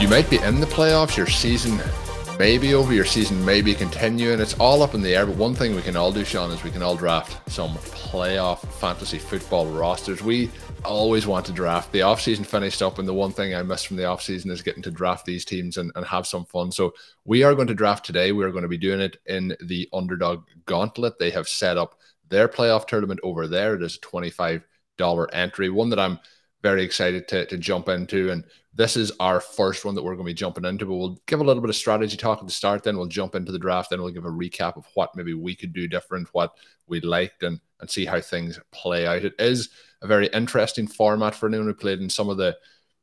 You might be in the playoffs, your season may be over, your season may be continuing. It's all up in the air. But one thing we can all do, Sean, is we can all draft some playoff fantasy football rosters. We always want to draft. The offseason finished up, and the one thing I miss from the offseason is getting to draft these teams and, and have some fun. So we are going to draft today. We are going to be doing it in the underdog gauntlet. They have set up their playoff tournament over there. It is a $25 entry, one that I'm very excited to, to jump into. And this is our first one that we're going to be jumping into, but we'll give a little bit of strategy talk at the start. Then we'll jump into the draft. Then we'll give a recap of what maybe we could do different, what we liked, and, and see how things play out. It is a very interesting format for anyone who played in some of the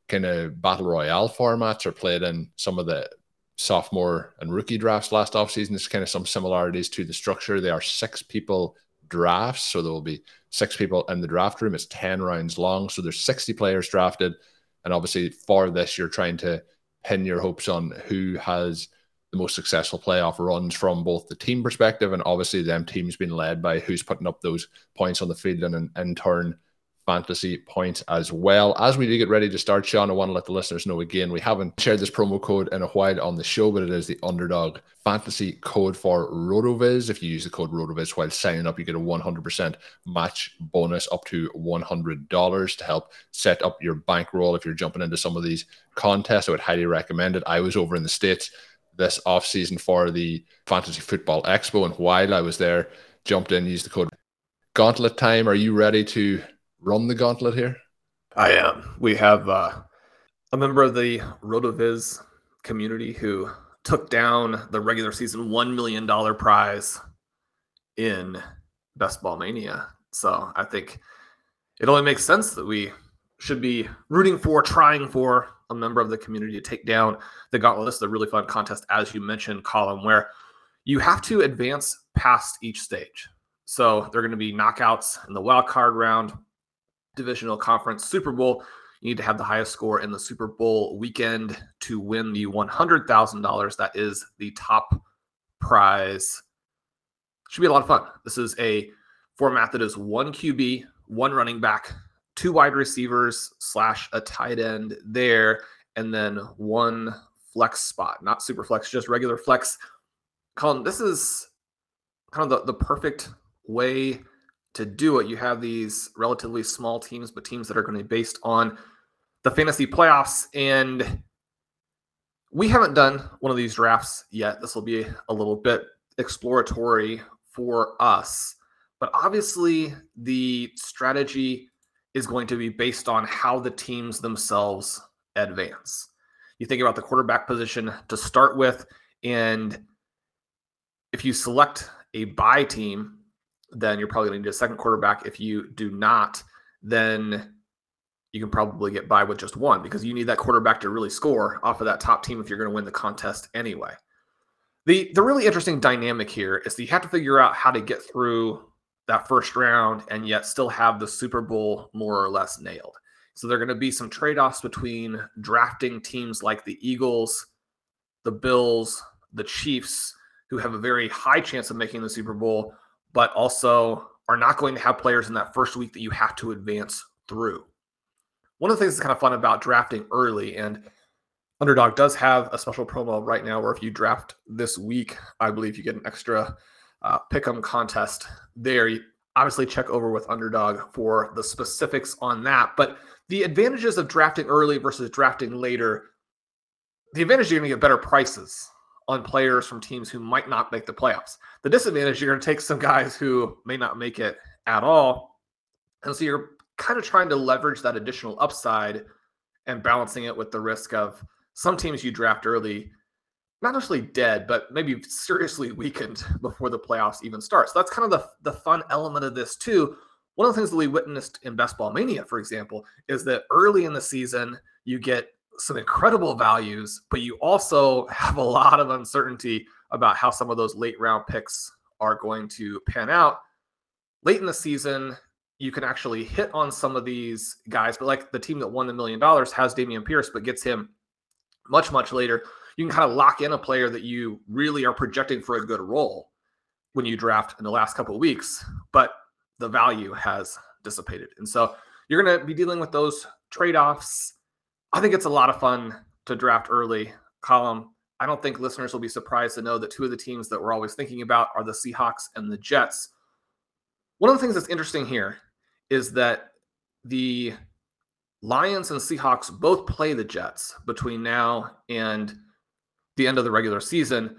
kind of battle royale formats or played in some of the sophomore and rookie drafts last offseason. There's kind of some similarities to the structure. They are six people drafts. So there will be six people in the draft room. It's 10 rounds long. So there's 60 players drafted. And obviously, for this, you're trying to pin your hopes on who has the most successful playoff runs from both the team perspective and obviously them teams being led by who's putting up those points on the field and in, in turn fantasy points as well. As we do get ready to start, Sean, I want to let the listeners know again we haven't shared this promo code in a while on the show, but it is the underdog fantasy code for RotoViz. If you use the code RotoViz while signing up, you get a 100% match bonus up to $100 to help set up your bankroll. If you're jumping into some of these contests, I would highly recommend it. I was over in the States this off season for the Fantasy Football Expo, and while I was there, jumped in, used the code Gauntlet Time. Are you ready to run the gauntlet here? I am. We have uh, a member of the RotoViz community who took down the regular season $1 million prize in Best Ball Mania. So I think it only makes sense that we should be rooting for, trying for a member of the community to take down the gauntlet. This is a really fun contest, as you mentioned, Colin, where you have to advance past each stage. So there are going to be knockouts in the wild card round, divisional conference, Super Bowl. You need to have the highest score in the Super Bowl weekend to win the $100,000. That is the top prize. Should be a lot of fun. This is a format that is one QB, one running back, two wide receivers slash a tight end there, and then one flex spot, not super flex, just regular flex. Colin, this is kind of the, the perfect way to do it. You have these relatively small teams, but teams that are going to be based on the fantasy playoffs. And we haven't done one of these drafts yet. This will be a little bit exploratory for us. But obviously, the strategy is going to be based on how the teams themselves advance. You think about the quarterback position to start with, and if you select a bye team, then you're probably going to need a second quarterback. If you do not, then you can probably get by with just one because you need that quarterback to really score off of that top team if you're going to win the contest anyway. The the really interesting dynamic here is that you have to figure out how to get through that first round and yet still have the Super Bowl more or less nailed. So there are going to be some trade-offs between drafting teams like the Eagles, the Bills, the Chiefs, who have a very high chance of making the Super Bowl, but also are not going to have players in that first week that you have to advance through. One of the things that's kind of fun about drafting early, and Underdog does have a special promo right now where if you draft this week, I believe you get an extra uh, pick'em contest there. You obviously check over with Underdog for the specifics on that. But the advantages of drafting early versus drafting later, the advantage you're going to get better prices on players from teams who might not make the playoffs. The disadvantage, you're going to take some guys who may not make it at all. And so you're kind of trying to leverage that additional upside and balancing it with the risk of some teams you draft early, not necessarily dead, but maybe seriously weakened before the playoffs even start. So that's kind of the, the fun element of this, too. One of the things that we witnessed in Best Ball Mania, for example, is that early in the season, you get some incredible values, but you also have a lot of uncertainty about how some of those late round picks are going to pan out. Late in the season, you can actually hit on some of these guys, but like the team that won the million dollars has Dameon Pierce, but gets him much, much later. You can kind of lock in a player that you really are projecting for a good role when you draft in the last couple of weeks, but the value has dissipated. And so you're going to be dealing with those trade offs I think it's a lot of fun to draft early. Colin. I don't think listeners will be surprised to know that two of the teams that we're always thinking about are the Seahawks and the Jets. One of the things that's interesting here is that the Lions and Seahawks both play the Jets between now and the end of the regular season.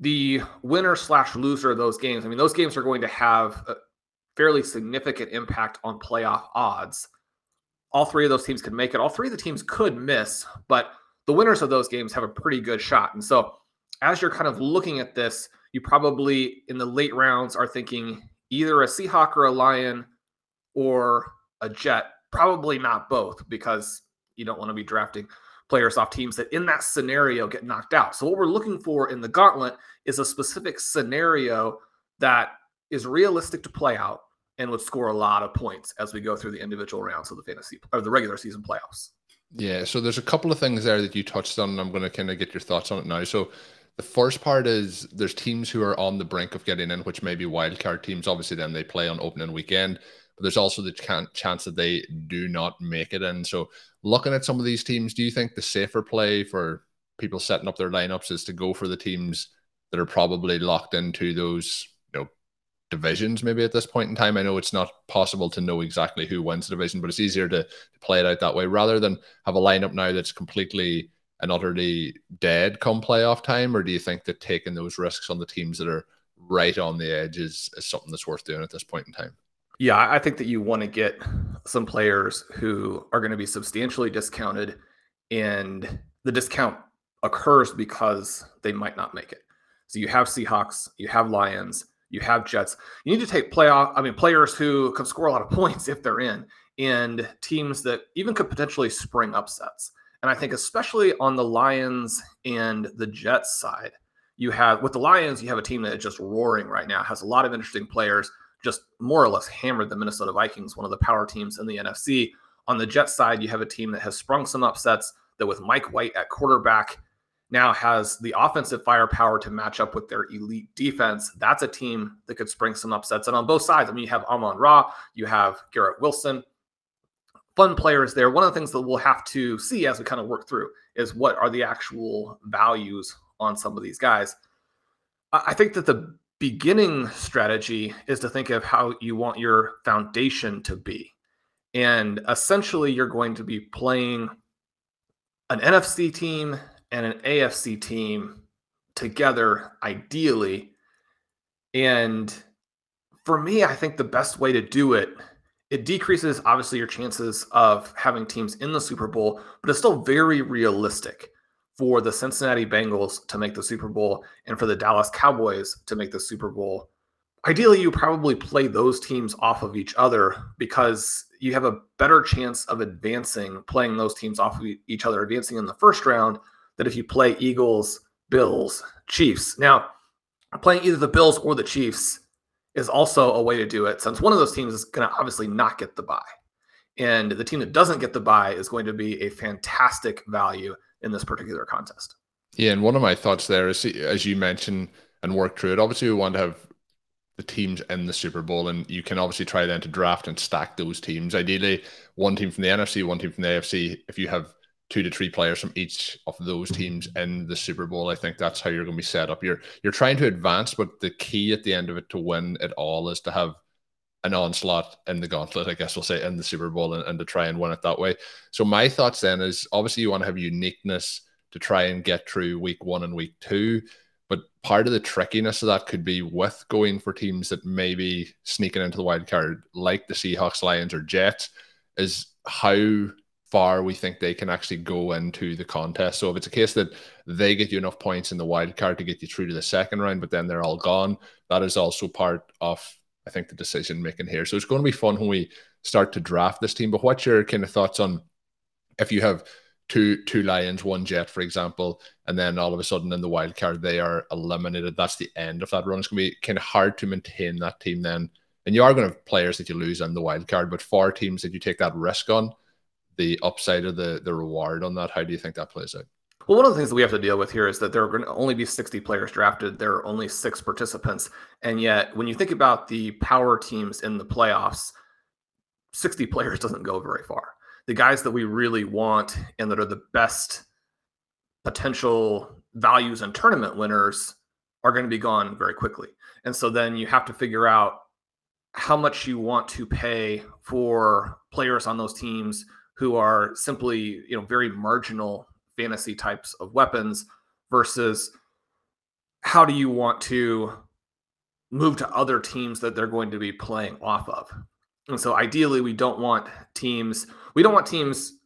The winner slash loser of those games, I mean, those games are going to have a fairly significant impact on playoff odds all three of those teams could make it. All three of the teams could miss, but the winners of those games have a pretty good shot. And so, as you're kind of looking at this, you probably in the late rounds are thinking either a Seahawk or a Lion or a Jet. Probably not both because you don't want to be drafting players off teams that in that scenario get knocked out. So, what we're looking for in the gauntlet is a specific scenario that is realistic to play out and would score a lot of points as we go through the individual rounds of the fantasy or the regular season playoffs. Yeah, so there's a couple of things there that you touched on, and I'm going to kind of get your thoughts on it now. So the first part is there's teams who are on the brink of getting in, which may be wildcard teams. Obviously, then they play on opening weekend, but there's also the chance that they do not make it in. So looking at some of these teams, do you think the safer play for people setting up their lineups is to go for the teams that are probably locked into those divisions maybe at this point in time. I know it's not possible to know exactly who wins the division, but it's easier to, to play it out that way rather than have a lineup now that's completely and utterly dead come playoff time. Or do you think that taking those risks on the teams that are right on the edge is, is something that's worth doing at this point in time? Yeah, I think that you want to get some players who are going to be substantially discounted, and the discount occurs because they might not make it. So you have Seahawks, you have Lions, you have Jets. You need to take playoff. I mean, players who can score a lot of points if they're in, and teams that even could potentially spring upsets. And I think especially on the Lions and the Jets side, you have with the Lions, you have a team that is just roaring right now, has a lot of interesting players, just more or less hammered the Minnesota Vikings, one of the power teams in the NFC. On the Jets side, you have a team that has sprung some upsets that with Mike White at quarterback now has the offensive firepower to match up with their elite defense, that's a team that could spring some upsets. And on both sides, I mean, you have Amon Ra, you have Garrett Wilson, fun players there. One of the things that we'll have to see as we kind of work through is what are the actual values on some of these guys. I think that the beginning strategy is to think of how you want your foundation to be. And essentially, you're going to be playing an NFC team and an AFC team together, ideally. And for me, I think the best way to do it, it decreases obviously your chances of having teams in the Super Bowl, but it's still very realistic for the Cincinnati Bengals to make the Super Bowl and for the Dallas Cowboys to make the Super Bowl. Ideally, you probably play those teams off of each other because you have a better chance of advancing playing those teams off of each other, advancing in the first round that if you play Eagles, Bills, Chiefs. Now, playing either the Bills or the Chiefs is also a way to do it since one of those teams is going to obviously not get the bye. And the team that doesn't get the bye is going to be a fantastic value in this particular contest. Yeah, and one of my thoughts there is, as you mentioned, and work through it. Obviously, we want to have the teams in the Super Bowl, and you can obviously try then to draft and stack those teams. Ideally, one team from the NFC, one team from the AFC. If you have two to three players from each of those teams mm-hmm. in the Super Bowl, I think that's how you're going to be set up. You're you're trying to advance, but the key at the end of it to win it all is to have an onslaught in the gauntlet, I guess we'll say, in the Super Bowl and, and to try and win it that way. So my thoughts then is obviously you want to have uniqueness to try and get through week one and week two. But part of the trickiness of that could be with going for teams that maybe sneaking into the wild card, like the Seahawks, Lions, or Jets, is how far we think they can actually go into the contest. So if it's a case that they get you enough points in the wild card to get you through to the second round, but then they're all gone, that is also part of I think the decision making here. So it's going to be fun when we start to draft this team. But what's your kind of thoughts on if you have two two Lions, one Jet, for example, and then all of a sudden in the wild card they are eliminated. That's the end of that run. It's gonna be kind of hard to maintain that team then. And you are going to have players that you lose on the wild card, but for teams that you take that risk on, the upside of the the reward on that, how do you think that plays out? Well, one of the things that we have to deal with here is that there are going to only be 60 players drafted. There are only six participants. And yet, when you think about the power teams in the playoffs, 60 players doesn't go very far the guys that we really want and that are the best potential values and tournament winners are going to be gone very quickly. And so then you have to figure out how much you want to pay for players on those teams who are simply, you know, very marginal fantasy types of weapons versus how do you want to move to other teams that they're going to be playing off of. And so ideally we don't want teams we don't want teams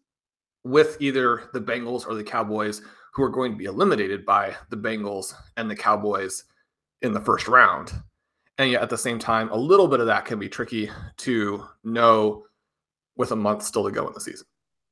with either the Bengals or the Cowboys who are going to be eliminated by the Bengals and the Cowboys in the first round. And yet at the same time, a little bit of that can be tricky to know with a month still to go in the season.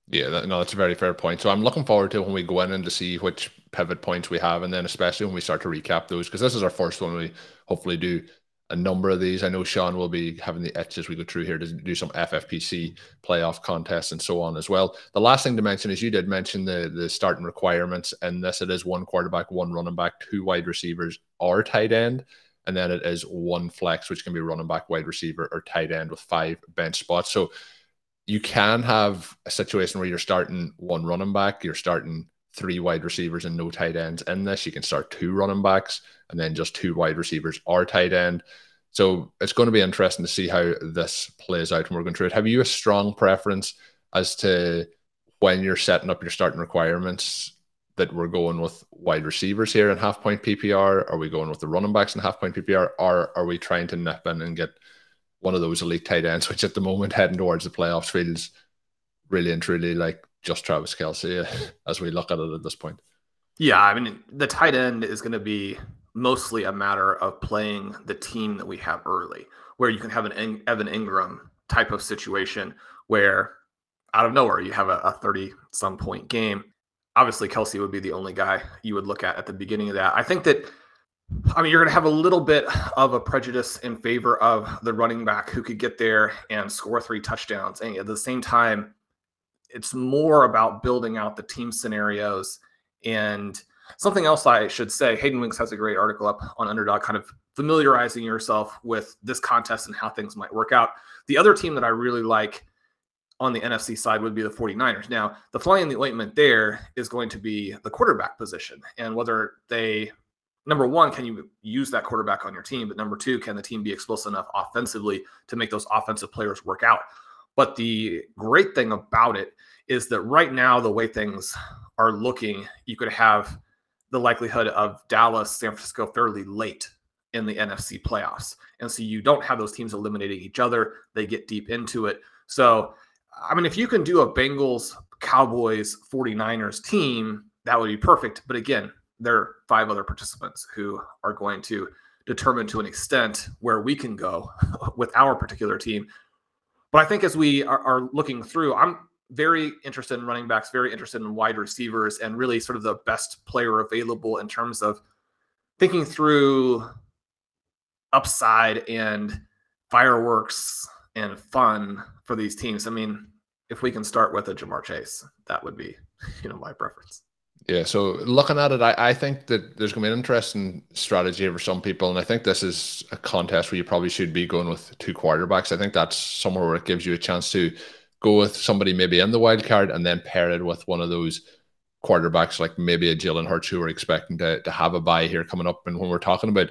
Yeah, no, that's a very fair point. So I'm looking forward to when we go in and to see which pivot points we have, and then especially when we start to recap those, because this is our first one we hopefully do a number of these. I know Sean will be having the itch as we go through here to do some FFPC playoff contests and so on as well. The last thing to mention is you did mention the the starting requirements, and this it is one quarterback, one running back, two wide receivers, or tight end, and then it is one flex, which can be running back, wide receiver, or tight end with five bench spots. So you can have a situation where you're starting one running back, you're starting three wide receivers and no tight ends in this. You can start two running backs and then just two wide receivers or tight end. So it's going to be interesting to see how this plays out when we're going through it. Have you a strong preference as to when you're setting up your starting requirements that we're going with wide receivers here in half point PPR? Are we going with the running backs in half point PPR? Or are we trying to nip in and get one of those elite tight ends, which at the moment heading towards the playoffs feels really and truly like just Travis Kelce as we look at it at this point? Yeah, I mean, the tight end is going to be mostly a matter of playing the team that we have early, where you can have an Evan Engram type of situation where out of nowhere you have a 30 some point game. Obviously, Kelce would be the only guy you would look at at the beginning of that. I think that, I mean, you're going to have a little bit of a prejudice in favor of the running back who could get there and score three touchdowns. And at the same time, it's more about building out the team scenarios and Something else I should say Hayden Winks has a great article up on Underdog, kind of familiarizing yourself with this contest and how things might work out. The other team that I really like on the NFC side would be the 49ers. Now, the fly in the ointment there is going to be the quarterback position and whether they, number one, can you use that quarterback on your team? But number two, can the team be explosive enough offensively to make those offensive players work out? But the great thing about it is that right now, the way things are looking, you could have the likelihood of Dallas, San Francisco fairly late in the NFC playoffs. And so you don't have those teams eliminating each other. They get deep into it. So, I mean, if you can do a Bengals, Cowboys, 49ers team, that would be perfect. But again, there are five other participants who are going to determine to an extent where we can go with our particular team. But I think as we are, are looking through, I'm very interested in running backs, very interested in wide receivers, and really sort of the best player available in terms of thinking through upside and fireworks and fun for these teams. I mean, if we can start with a Ja'Marr Chase, that would be, you know, my preference. Yeah, so looking at it, I, I think that there's going to be an interesting strategy for some people, and I think this is a contest where you probably should be going with two quarterbacks. I think that's somewhere where it gives you a chance to go with somebody maybe in the wild card and then pair it with one of those quarterbacks like maybe a Jalen Hurts who are expecting to, to have a bye here coming up. And when we're talking about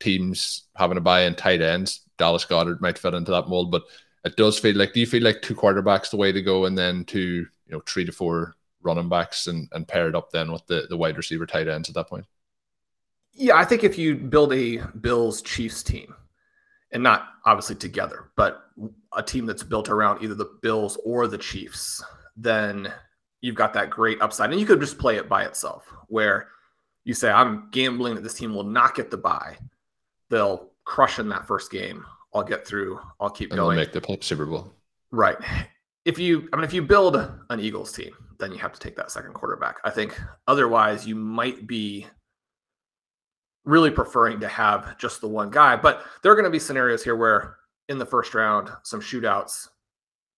teams having a bye in tight ends, Dallas Goedert might fit into that mold, but it does feel like do you feel like two quarterbacks the way to go and then two, you know, three to four running backs and, and pair it up then with the, the wide receiver tight ends at that point? Yeah, I think if you build a Bills Chiefs team, and not obviously together, but a team that's built around either the Bills or the Chiefs, then you've got that great upside. And you could just play it by itself, where you say, I'm gambling that this team will not get the bye. They'll crush in that first game. I'll get through. I'll keep and going. make the Super Bowl. Right. If you, I mean, if you build an Eagles team, then you have to take that second quarterback. I think otherwise you might be really preferring to have just the one guy. But there are going to be scenarios here where in the first round, some shootouts,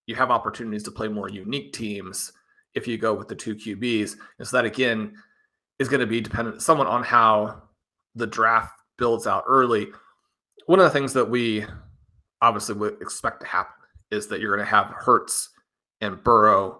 you have opportunities to play more unique teams if you go with the two QBs. And so that again is going to be dependent somewhat on how the draft builds out early. One of the things that we obviously would expect to happen is that you're going to have Hurts and Burrow,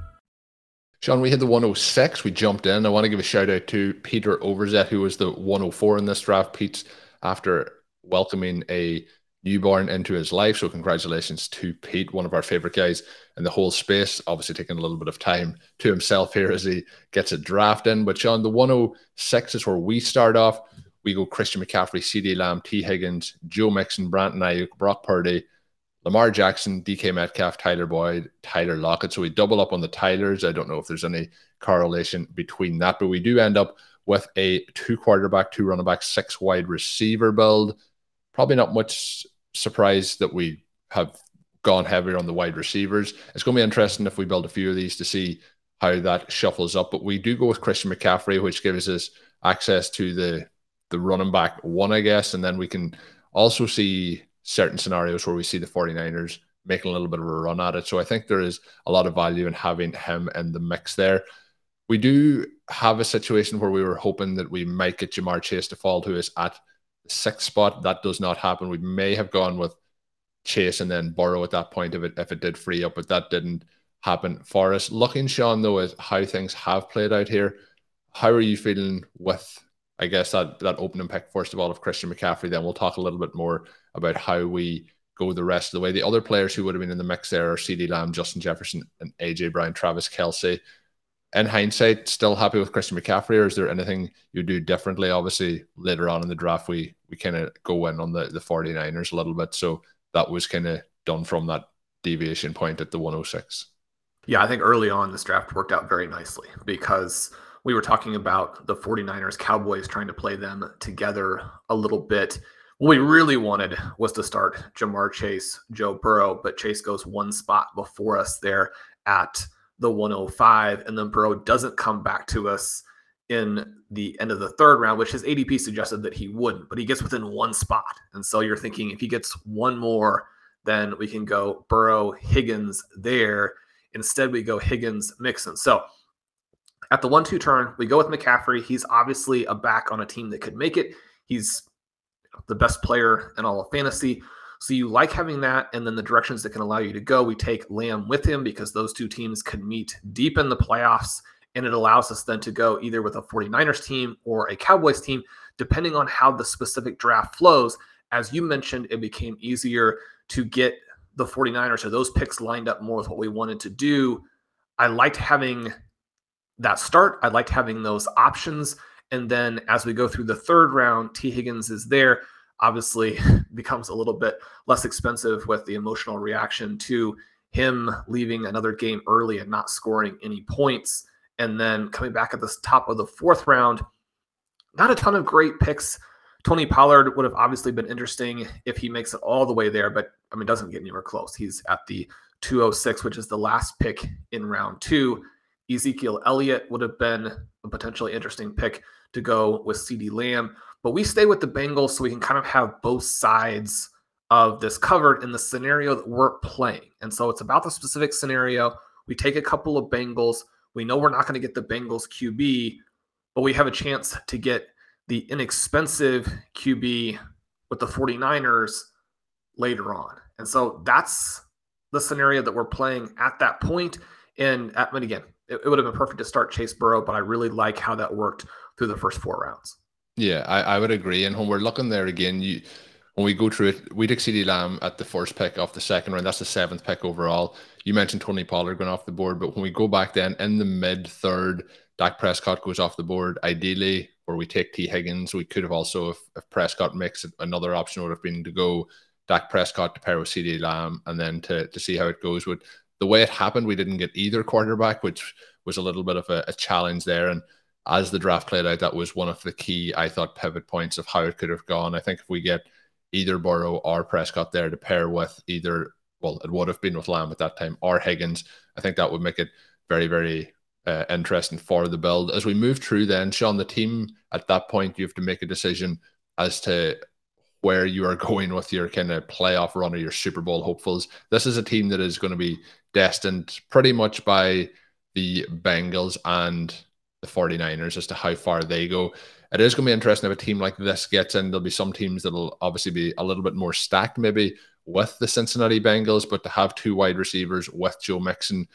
Sean, we had the 106. We jumped in. I want to give a shout out to Peter Overzet, who was the 104 in this draft. Pete's after welcoming a newborn into his life. So, congratulations to Pete, one of our favorite guys in the whole space. Obviously, taking a little bit of time to himself here as he gets a draft in. But, Sean, the 106 is where we start off. We go Christian McCaffrey, CeeDee Lamb, Tee Higgins, Joe Mixon, Brandon Aiyuk, Brock Purdy, Lamar Jackson, DK Metcalf, Tyler Boyd, Tyler Lockett. So we double up on the Tylers. I don't know if there's any correlation between that, but we do end up with a two quarterback, two running back, six wide receiver build. Probably not much surprise that we have gone heavier on the wide receivers. It's going to be interesting if we build a few of these to see how that shuffles up. But we do go with Christian McCaffrey, which gives us access to the the running back one, I guess, and then we can also see certain scenarios where we see the 49ers making a little bit of a run at it. So I think there is a lot of value in having him in the mix there. We do have a situation where we were hoping that we might get Ja'Marr Chase to fall to us at the sixth spot. That does not happen. We may have gone with Chase and then Burrow at that point if it if it did free up, but that didn't happen for us. Looking, Sean, though, at how things have played out here, how are you feeling with I guess that that opening pick first of all of Christian McCaffrey. Then we'll talk a little bit more about how we go the rest of the way. The other players who would have been in the mix there are CeeDee Lamb, Justin Jefferson, and AJ Brown, Travis Kelce. In hindsight, still happy with Christian McCaffrey, or is there anything you do differently? Obviously, later on in the draft, we we kind of go in on the, the 49ers a little bit. So that was kind of done from that deviation point at the 106. Yeah, I think early on this draft worked out very nicely because we were talking about the 49ers Cowboys trying to play them together a little bit. What we really wanted was to start Ja'Marr Chase, Joe Burrow, but Chase goes one spot before us there at the 105, and then Burrow doesn't come back to us in the end of the third round, which his ADP suggested that he wouldn't, but he gets within one spot. And so you're thinking if he gets one more, then we can go Burrow, Higgins there. Instead, we go Higgins, Mixon. So at the one two turn, we go with McCaffrey. He's obviously a back on a team that could make it. He's the best player in all of fantasy. So you like having that, and then the directions that can allow you to go. We take Lamb with him because those two teams can meet deep in the playoffs, and it allows us then to go either with a 49ers team or a Cowboys team, depending on how the specific draft flows. As you mentioned, it became easier to get the 49ers or those picks lined up more with what we wanted to do. I liked having that start. I liked having those options. And then as we go through the third round, Tee Higgins is there. Obviously, becomes a little bit less expensive with the emotional reaction to him leaving another game early and not scoring any points. And then coming back at the top of the fourth round, not a ton of great picks. Tony Pollard would have obviously been interesting if he makes it all the way there, but I mean, doesn't get anywhere close. He's at the 206, which is the last pick in round two. Ezekiel Elliott would have been a potentially interesting pick to go with CeeDee Lamb. But we stay with the Bengals so we can kind of have both sides of this covered in the scenario that we're playing. And so it's about the specific scenario. We take a couple of Bengals. We know we're not going to get the Bengals QB, but we have a chance to get the inexpensive QB with the 49ers later on. And so that's the scenario that we're playing at that point. And, at, and again, it, it would have been perfect to start Chase Burrow, but I really like how that worked through the first four rounds. Yeah, I, I would agree. And when we're looking there again, you when we go through it, we took CeeDee Lamb at the first pick off the second round. That's the seventh pick overall. You mentioned Tony Pollard going off the board, but when we go back then in the mid third, Dak Prescott goes off the board. Ideally, where we take Tee Higgins, we could have also, if, if Prescott makes it, another option would have been to go Dak Prescott to pair with CeeDee Lamb and then to, to see how it goes. With the way it happened, we didn't get either quarterback, which was a little bit of a, a challenge there. And as the draft played out, that was one of the key, I thought, pivot points of how it could have gone. I think if we get either Burrow or Prescott there to pair with either, well, it would have been with Lamb at that time or Higgins, I think that would make it very, very uh, interesting for the build. As we move through, then, Sean, the team at that point, you have to make a decision as to where you are going with your kind of playoff run or your Super Bowl hopefuls. This is a team that is going to be destined pretty much by the Bengals and the 49ers as to how far they go. It is going to be interesting if a team like this gets in. There'll be some teams that'll obviously be a little bit more stacked, maybe with the Cincinnati Bengals, but to have two wide receivers with Joe Mixon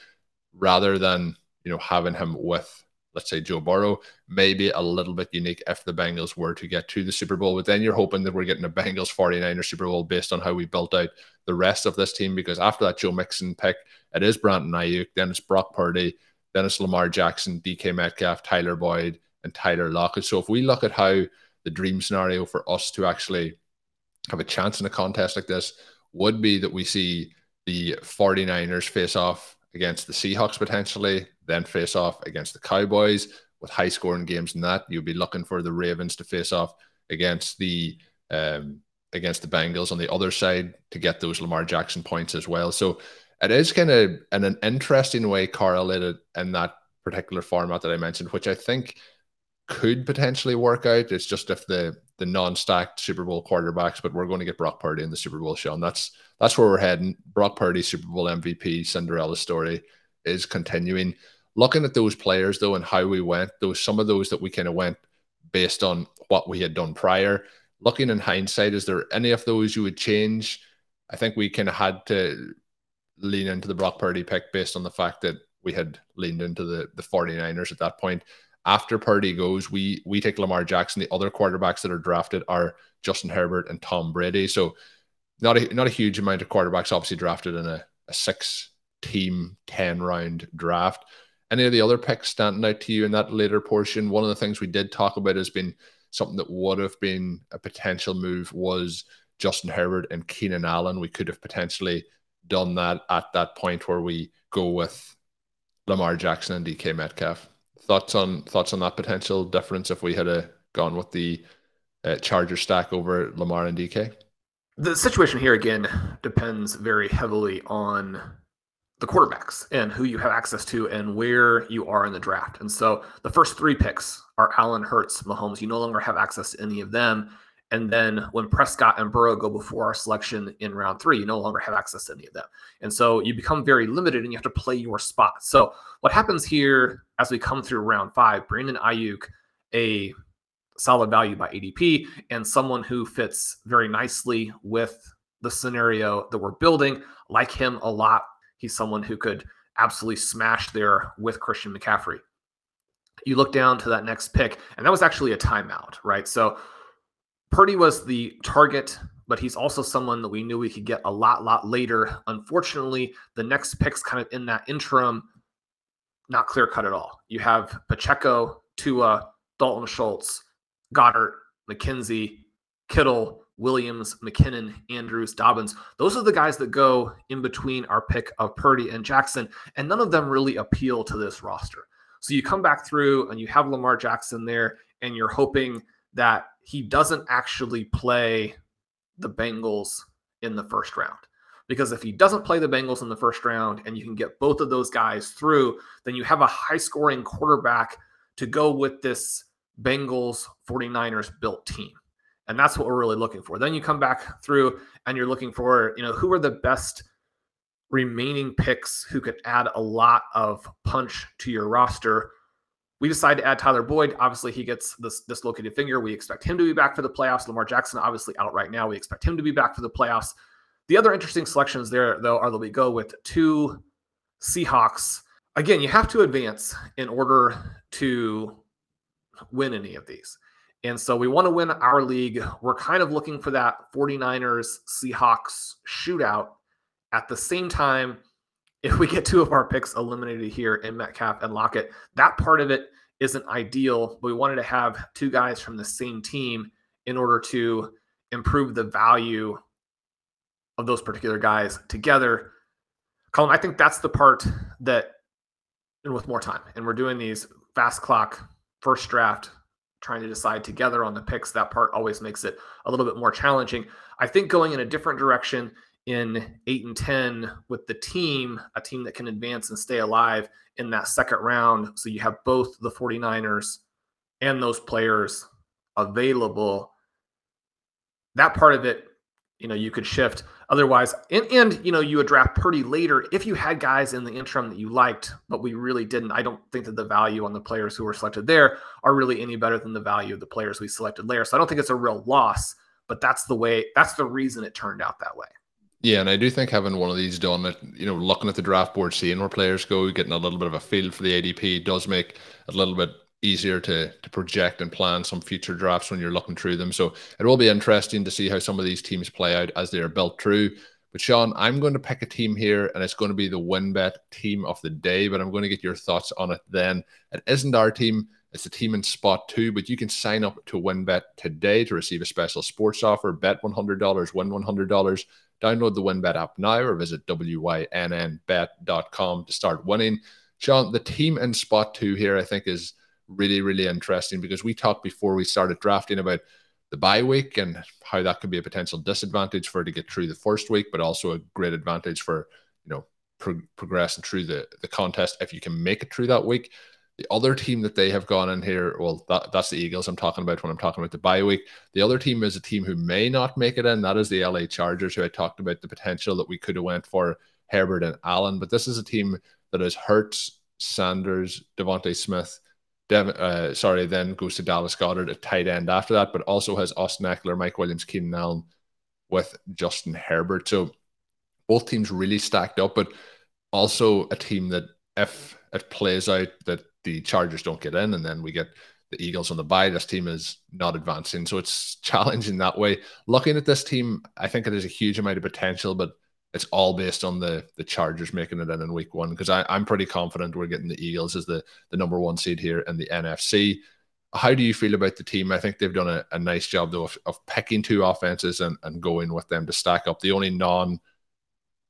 rather than you know having him with let's say Joe Burrow, maybe a little bit unique if the Bengals were to get to the Super Bowl. But then you're hoping that we're getting a Bengals 49er Super Bowl based on how we built out the rest of this team. Because after that Joe Mixon pick, it is Brandon Aiyuk, then it's Brock Purdy, it's Lamar Jackson, DK Metcalf, Tyler Boyd, and Tyler Lockett. So if we look at how the dream scenario for us to actually have a chance in a contest like this would be that we see the 49ers face off against the Seahawks potentially, then face off against the Cowboys with high scoring games and that. You'll be looking for the Ravens to face off against the um, against the Bengals on the other side to get those Lamar Jackson points as well. So it is kind of in an interesting way correlated in that particular format that I mentioned, which I think could potentially work out. It's just if the the non-stacked Super Bowl quarterbacks, but we're going to get Brock Purdy in the Super Bowl show. And that's that's where we're heading. Brock Purdy, Super Bowl MVP, Cinderella story is continuing. Looking at those players though and how we went, those some of those that we kind of went based on what we had done prior. Looking in hindsight, is there any of those you would change? I think we kind of had to lean into the Brock Purdy pick based on the fact that we had leaned into the the 49ers at that point. After Purdy goes, we we take Lamar Jackson. The other quarterbacks that are drafted are Justin Herbert and Tom Brady. So not a not a huge amount of quarterbacks obviously drafted in a, a six team 10 round draft. Any of the other picks standing out to you in that later portion? One of the things we did talk about has been something that would have been a potential move was Justin Herbert and Keenan Allen. We could have potentially done that at that point where we go with Lamar Jackson and DK Metcalf. Thoughts on thoughts on that potential difference if we had a gone with the uh, Charger stack over Lamar and DK? The situation here again depends very heavily on the quarterbacks and who you have access to and where you are in the draft. And so the first three picks are Allen, Hurts, Mahomes. You no longer have access to any of them. And then when Prescott and Burrow go before our selection in round three, you no longer have access to any of them. And so you become very limited and you have to play your spot. So what happens here as we come through round five, Brandon Aiyuk, a solid value by ADP and someone who fits very nicely with the scenario that we're building, like him a lot. He's someone who could absolutely smash there with Christian McCaffrey. You look down to that next pick, and that was actually a timeout, right? So Purdy was the target, but he's also someone that we knew we could get a lot, lot later. Unfortunately, the next pick's kind of in that interim, not clear cut at all. You have Pacheco, Tua, Dalton Schultz, Goedert, McKenzie, Kittle, Williams, McKinnon, Andrews, Dobbins. Those are the guys that go in between our pick of Purdy and Jackson, and none of them really appeal to this roster. So you come back through and you have Lamar Jackson there, and you're hoping that he doesn't actually play the Bengals in the first round. Because if he doesn't play the Bengals in the first round and you can get both of those guys through, then you have a high scoring quarterback to go with this Bengals 49ers built team. And that's what we're really looking for. Then you come back through and you're looking for, you know, who are the best remaining picks who could add a lot of punch to your roster we decide to add Tyler Boyd. Obviously, he gets this dislocated finger. We expect him to be back for the playoffs. Lamar Jackson, obviously, out right now. We expect him to be back for the playoffs. The other interesting selections there, though, are that we go with two Seahawks. Again, you have to advance in order to win any of these. And so we want to win our league. We're kind of looking for that 49ers Seahawks shootout. At the same time, if we get two of our picks eliminated here in Metcalf and Lockett, that part of it isn't ideal. But we wanted to have two guys from the same team in order to improve the value of those particular guys together. Colin, I think that's the part that, and with more time, and we're doing these fast clock first draft, trying to decide together on the picks. That part always makes it a little bit more challenging. I think going in a different direction in eight and 10 with the team, a team that can advance and stay alive in that second round. So you have both the 49ers and those players available. That part of it, you know, you could shift. Otherwise, and, and you know, you would draft Purdy later if you had guys in the interim that you liked, but we really didn't. I don't think that the value on the players who were selected there are really any better than the value of the players we selected later. So I don't think it's a real loss, but that's the way, that's the reason it turned out that way. Yeah, and I do think having one of these done, you know, looking at the draft board, seeing where players go, getting a little bit of a feel for the ADP does make a little bit easier to to project and plan some future drafts when you're looking through them. So it will be interesting to see how some of these teams play out as they are built through. But Sean, I'm going to pick a team here, and it's going to be the WynnBET team of the day. But I'm going to get your thoughts on it then. It isn't our team. It's a team in spot two, but you can sign up to WynnBET today to receive a special sports offer. Bet $100, win $100 Download the WynnBET app now or visit wynnbet.com to start winning. Sean, the team in spot two here, I think, is really, really interesting because we talked before we started drafting about the bye week and how that could be a potential disadvantage for to get through the first week, but also a great advantage for you know pro- progressing through the the contest if you can make it through that week. The other team that they have gone in here, well, that, that's the Eagles I'm talking about when I'm talking about the bye week. The other team is a team who may not make it in. That is the LA Chargers, who I talked about the potential that we could have went for Herbert and Allen. But this is a team that has hurt Sanders, DeVonta Smith, Dev, uh, sorry, then goes to Dallas Goedert at tight end after that, but also has Austin Ekeler, Mike Williams, Keenan Allen with Justin Herbert. So both teams really stacked up, but also a team that if it plays out that the Chargers don't get in, and then we get the Eagles on the bye. This team is not advancing, so it's challenging that way. Looking at this team, I think it has a huge amount of potential, but it's all based on the the Chargers making it in in Week One because I'm pretty confident we're getting the Eagles as the the number one seed here in the NFC. How do you feel about the team? I think they've done a, a nice job though of, of picking two offenses and, and going with them to stack up. The only non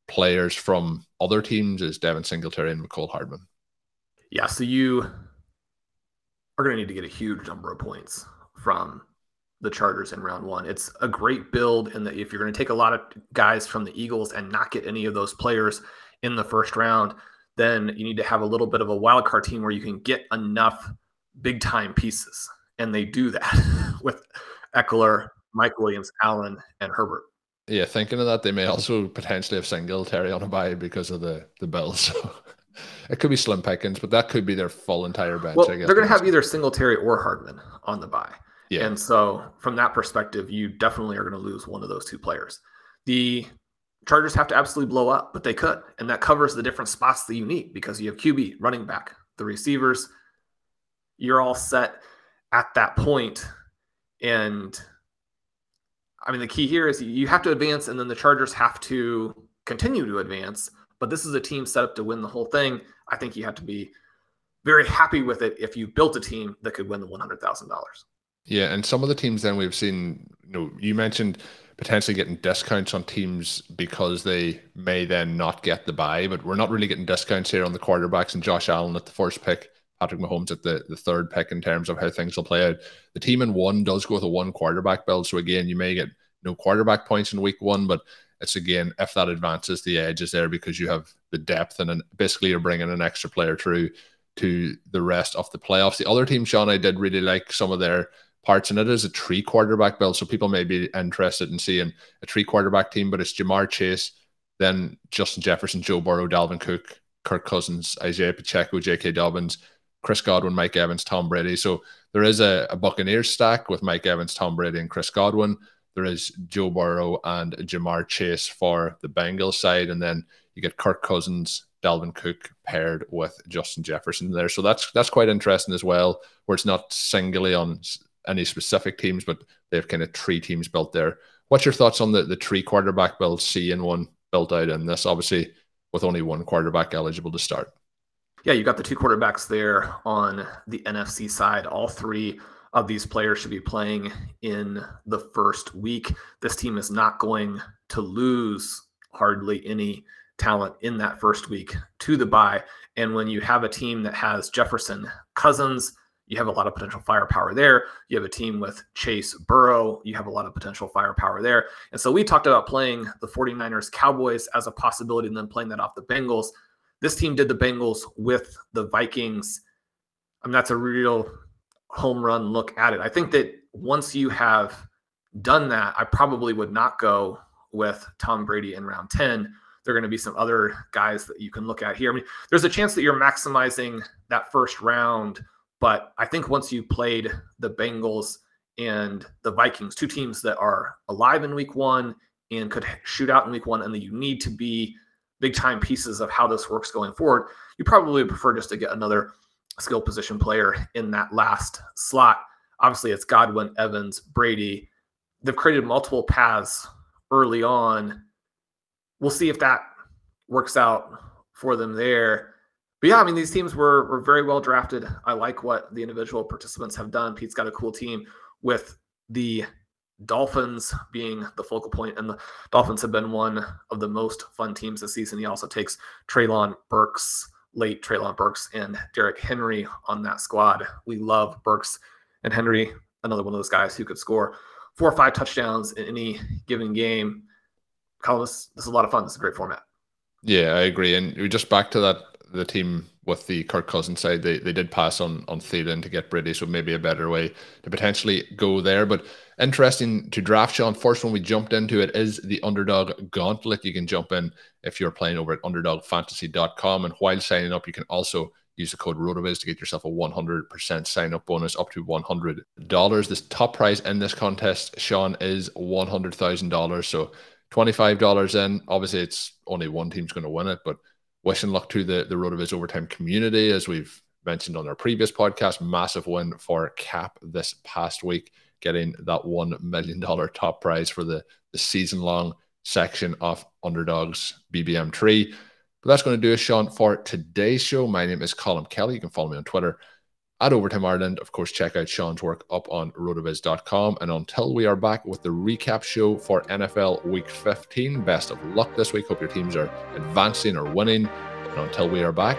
players from other teams is Devin Singletary and Mecole Hardman. Yeah, so you are going to need to get a huge number of points from the Chargers in round one. It's a great build and that if you're going to take a lot of guys from the Eagles and not get any of those players in the first round, then you need to have a little bit of a wild card team where you can get enough big time pieces. And they do that with Ekeler, Mike Williams, Allen, and Herbert. Yeah, thinking of that, they may also potentially have Singletary on a bye because of the the Bills. So it could be slim pickings, but that could be their full entire bench. Well, they're going to have either Singletary or Hardman on the bye. Yeah. And so from that perspective, you definitely are going to lose one of those two players. The Chargers have to absolutely blow up, but they could. And that covers the different spots that you need because you have QB, running back, the receivers. You're all set at that point. And I mean, the key here is you have to advance, and then the Chargers have to continue to advance. But this is a team set up to win the whole thing. I think you have to be very happy with it if you built a team that could win the $100,000. Yeah, and some of the teams then we've seen, you know, you mentioned potentially getting discounts on teams because they may then not get the bye, but we're not really getting discounts here on the quarterbacks and Josh Allen at the first pick, Patrick Mahomes at the, the third pick in terms of how things will play out. The team in one does go with a one quarterback build. So again, you may get no quarterback points in week one, but it's again, if that advances, the edge is there because you have the depth and basically you're bringing an extra player through to the rest of the playoffs. The other team, Sean, I did really like some of their parts, and it is a three quarterback build. So people may be interested in seeing a three quarterback team, but it's Ja'Marr Chase, then Justin Jefferson, Joe Burrow, Dalvin Cook, Kirk Cousins, Isaiah Pacheco, J.K. Dobbins, Chris Godwin, Mike Evans, Tom Brady. So there is a, a Buccaneers stack with Mike Evans, Tom Brady, and Chris Godwin. There is Joe Burrow and Ja'Marr Chase for the Bengals side, and then you get Kirk Cousins, Dalvin Cook paired with Justin Jefferson there. So that's that's quite interesting as well, where it's not singly on any specific teams, but they have kind of three teams built there. What's your thoughts on the the three quarterback build, C and one built out in this? Obviously, with only one quarterback eligible to start. Yeah, you got the two quarterbacks there on the NFC side. All three of these players should be playing in the first week. This team is not going to lose hardly any talent in that first week to the bye. And when you have a team that has Jefferson, Cousins, you have a lot of potential firepower there. You have a team with Chase Burrow, you have a lot of potential firepower there. And so we talked about playing the 49ers Cowboys as a possibility and then playing that off the Bengals. This team did the Bengals with the Vikings. I mean, that's a real home run look at it. I think that once you have done that, I probably would not go with Tom Brady in round 10. There are going to be some other guys that you can look at here. I mean, there's a chance that you're maximizing that first round, but I think once you played the Bengals and the Vikings, two teams that are alive in week one and could shoot out in week one, and that you need to be big time pieces of how this works going forward, you probably prefer just to get another skill position player in that last slot. Obviously, it's Godwin, Evans, Brady. They've created multiple paths early on. We'll see if that works out for them there. But yeah, I mean, these teams were, were very well drafted. I like what the individual participants have done. Pete's got a cool team with the Dolphins being the focal point, and the Dolphins have been one of the most fun teams this season. He also takes Treylon Burks late Treylon Burks and Derrick Henry on that squad. We love Burks and Henry, another one of those guys who could score four or five touchdowns in any given game. Colin, this, this is a lot of fun. This is a great format. Yeah, I agree. And we just back to that the team with the Kirk Cousins side, they, they did pass on on Thielen to get Brady, so maybe a better way to potentially go there. But interesting to draft, Sean. First one we jumped into it is the underdog gauntlet. You can jump in if you're playing over at underdogfantasy.com. And while signing up, you can also use the code RotoViz to get yourself a 100% sign up bonus up to $100. This top prize in this contest, Sean, is $100,000. So $25 in. Obviously, it's only one team's going to win it, but wishing luck to the, the RotoViz overtime community. As we've mentioned on our previous podcast, massive win for Cap this past week, getting that $1 million top prize for the, the season long section of Underdogs BBM tree. But that's going to do it, Sean, for today's show. My name is Colin Kelly. You can follow me on Twitter at Overtime Ireland. Of course, check out Sean's work up on rotoviz.com. And until we are back with the recap show for NFL Week 15, best of luck this week. Hope your teams are advancing or winning. And until we are back,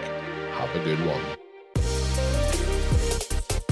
have a good one.